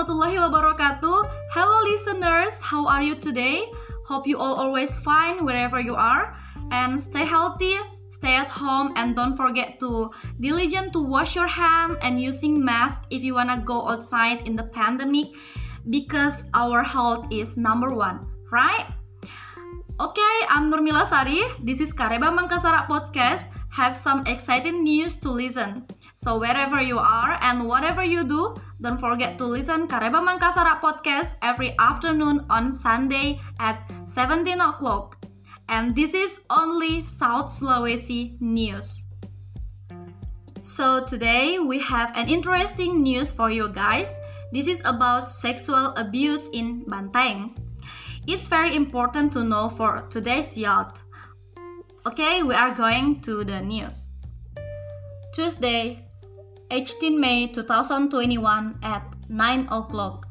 Warahmatullahi wabarakatuh. Hello listeners, how are you today? Hope you all always fine wherever you are and stay healthy, stay at home and don't forget to diligent to wash your hand and using mask if you wanna go outside in the pandemic because our health is number one, right? Okay, I'm Nurmila Sari. This is Kareba Mangkasara Podcast. Have some exciting news to listen. So wherever you are and whatever you do, don't forget to listen Kareba Mangkasara podcast every afternoon on Sunday at 17 o'clock. And this is only South Sulawesi news. So today we have an interesting news for you guys. This is about sexual abuse in Bantaeng. It's very important to know for today's yacht. Okay, we are going to the news. Tuesday, 18 May 2021 at 9 o'clock.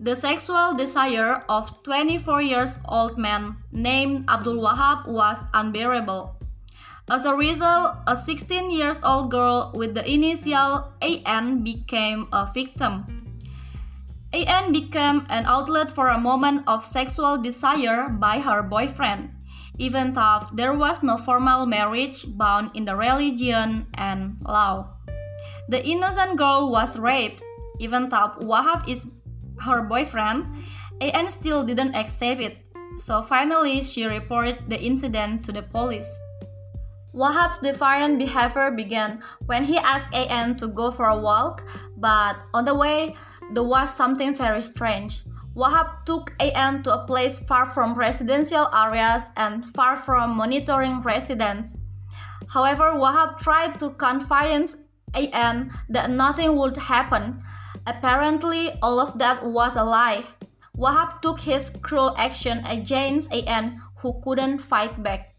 The sexual desire of 24 years old man named Abdul Wahab was unbearable. As a result, a 16 years old girl with the initial AN became a victim. AN became an outlet for a moment of sexual desire by her boyfriend, even though there was no formal marriage bound in the religion and law. The innocent girl was raped, even though Wahab is her boyfriend, An still didn't accept it. So finally, she reported the incident to the police. Wahab's defiant behavior began when he asked An to go for a walk, but on the way, there was something very strange. Wahab took An to a place far from residential areas and far from monitoring residents. However, Wahab tried to convince An that nothing would happen. Apparently, all of that was a lie. Wahab took his cruel action against An, who couldn't fight back.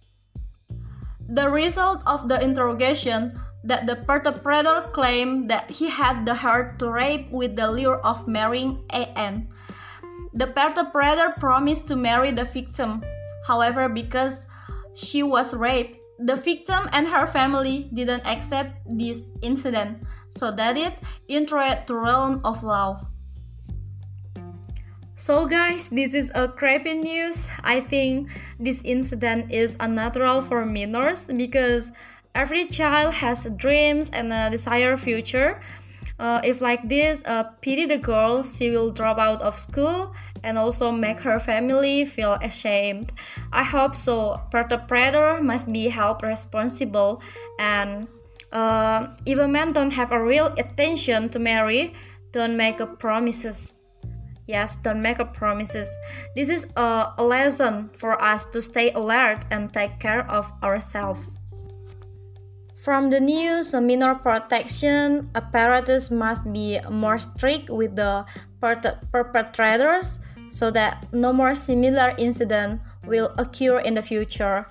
The result of the interrogation that the perpetrator claimed that he had the heart to rape with the lure of marrying An. The perpetrator promised to marry the victim. However, because she was raped, the victim and her family didn't accept this incident, so that it entered the realm of law. So guys, this is a crappy news. I think this incident is unnatural for minors because every child has dreams and a desired future. Uh, if like this, uh, pity the girl, she will drop out of school and also make her family feel ashamed. I hope so. Perpetrator must be held responsible, and uh, if a man don't have a real intention to marry, don't make a promises. Yes, don't make a promises. This is a, a lesson for us to stay alert and take care of ourselves. From the news, minor protection apparatus must be more strict with the perpetrators so that no more similar incident will occur in the future.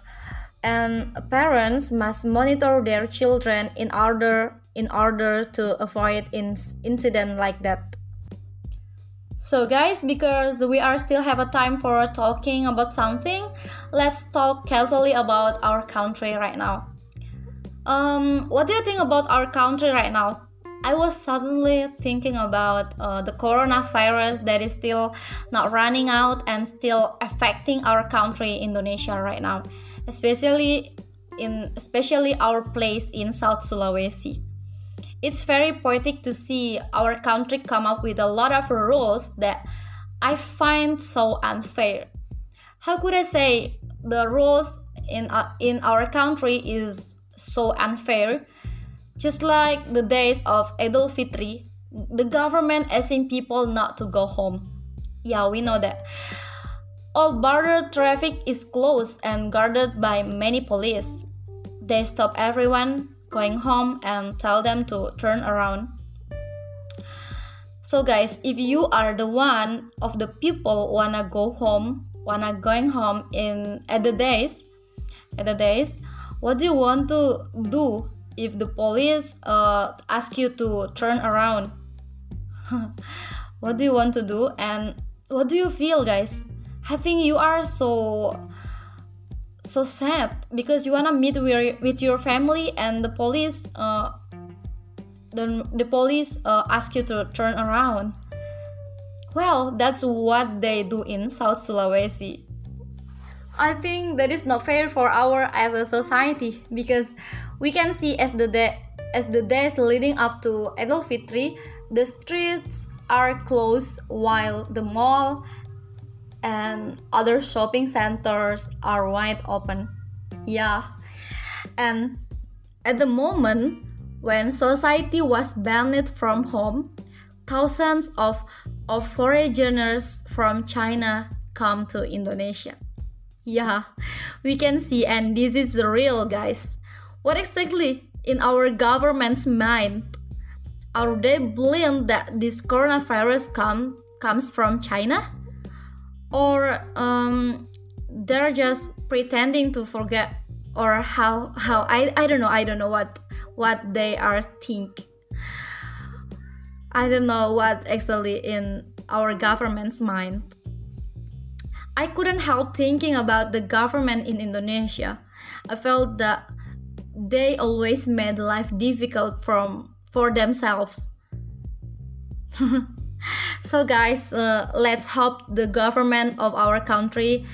And parents must monitor their children in order in order to avoid in, incident like that. So guys, because we are still have a time for talking about something, let's talk casually about our country right now. Um, what do you think about our country right now? I was suddenly thinking about uh, the coronavirus that is still not running out and still affecting our country, Indonesia, right now, especially in especially our place in South Sulawesi. It's very poetic to see our country come up with a lot of rules that I find so unfair. How could I say the rules in uh, in our country is so unfair? Just like the days of Idul Fitri, the government asking people not to go home. Yeah, we know that. All border traffic is closed and guarded by many police. They stop everyone going home and tell them to turn around. So guys, if you are the one of the people wanna go home, wanna going home in at the days, at the days, what do you want to do if the police uh, ask you to turn around what do you want to do and what do you feel guys i think you are so so sad because you wanna meet with, with your family and the police uh, then the police uh, ask you to turn around. Well, that's what they do in South Sulawesi. I think that is not fair for our as a society because we can see as the day as the days leading up to Idul Fitri, the streets are closed while the mall and other shopping centers are wide open. Yeah. And at the moment when society was banned from home, thousands of, of foreigners from China come to Indonesia. Yeah, we can see, and this is real, guys. What exactly in our government's mind? Are they blind that this coronavirus come, comes from China? Or um, they're just pretending to forget or how how I, I don't know I don't know what what they are think I don't know what actually in our government's mind I couldn't help thinking about the government in Indonesia. I felt that they always made life difficult from for themselves. so guys, uh, let's hope the government of our country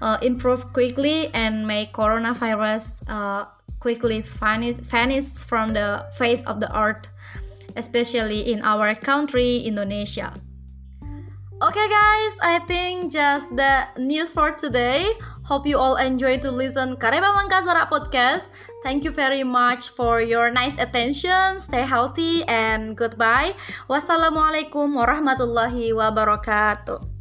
uh, improve quickly and make coronavirus uh, quickly vanish, vanish from the face of the earth, especially in our country, Indonesia. Okay guys, I think just the news for today. Hope you all enjoy to listen Kareba Mangkasara podcast. Thank you very much for your nice attention. Stay healthy and goodbye. Wassalamualaikum warahmatullahi wabarakatuh.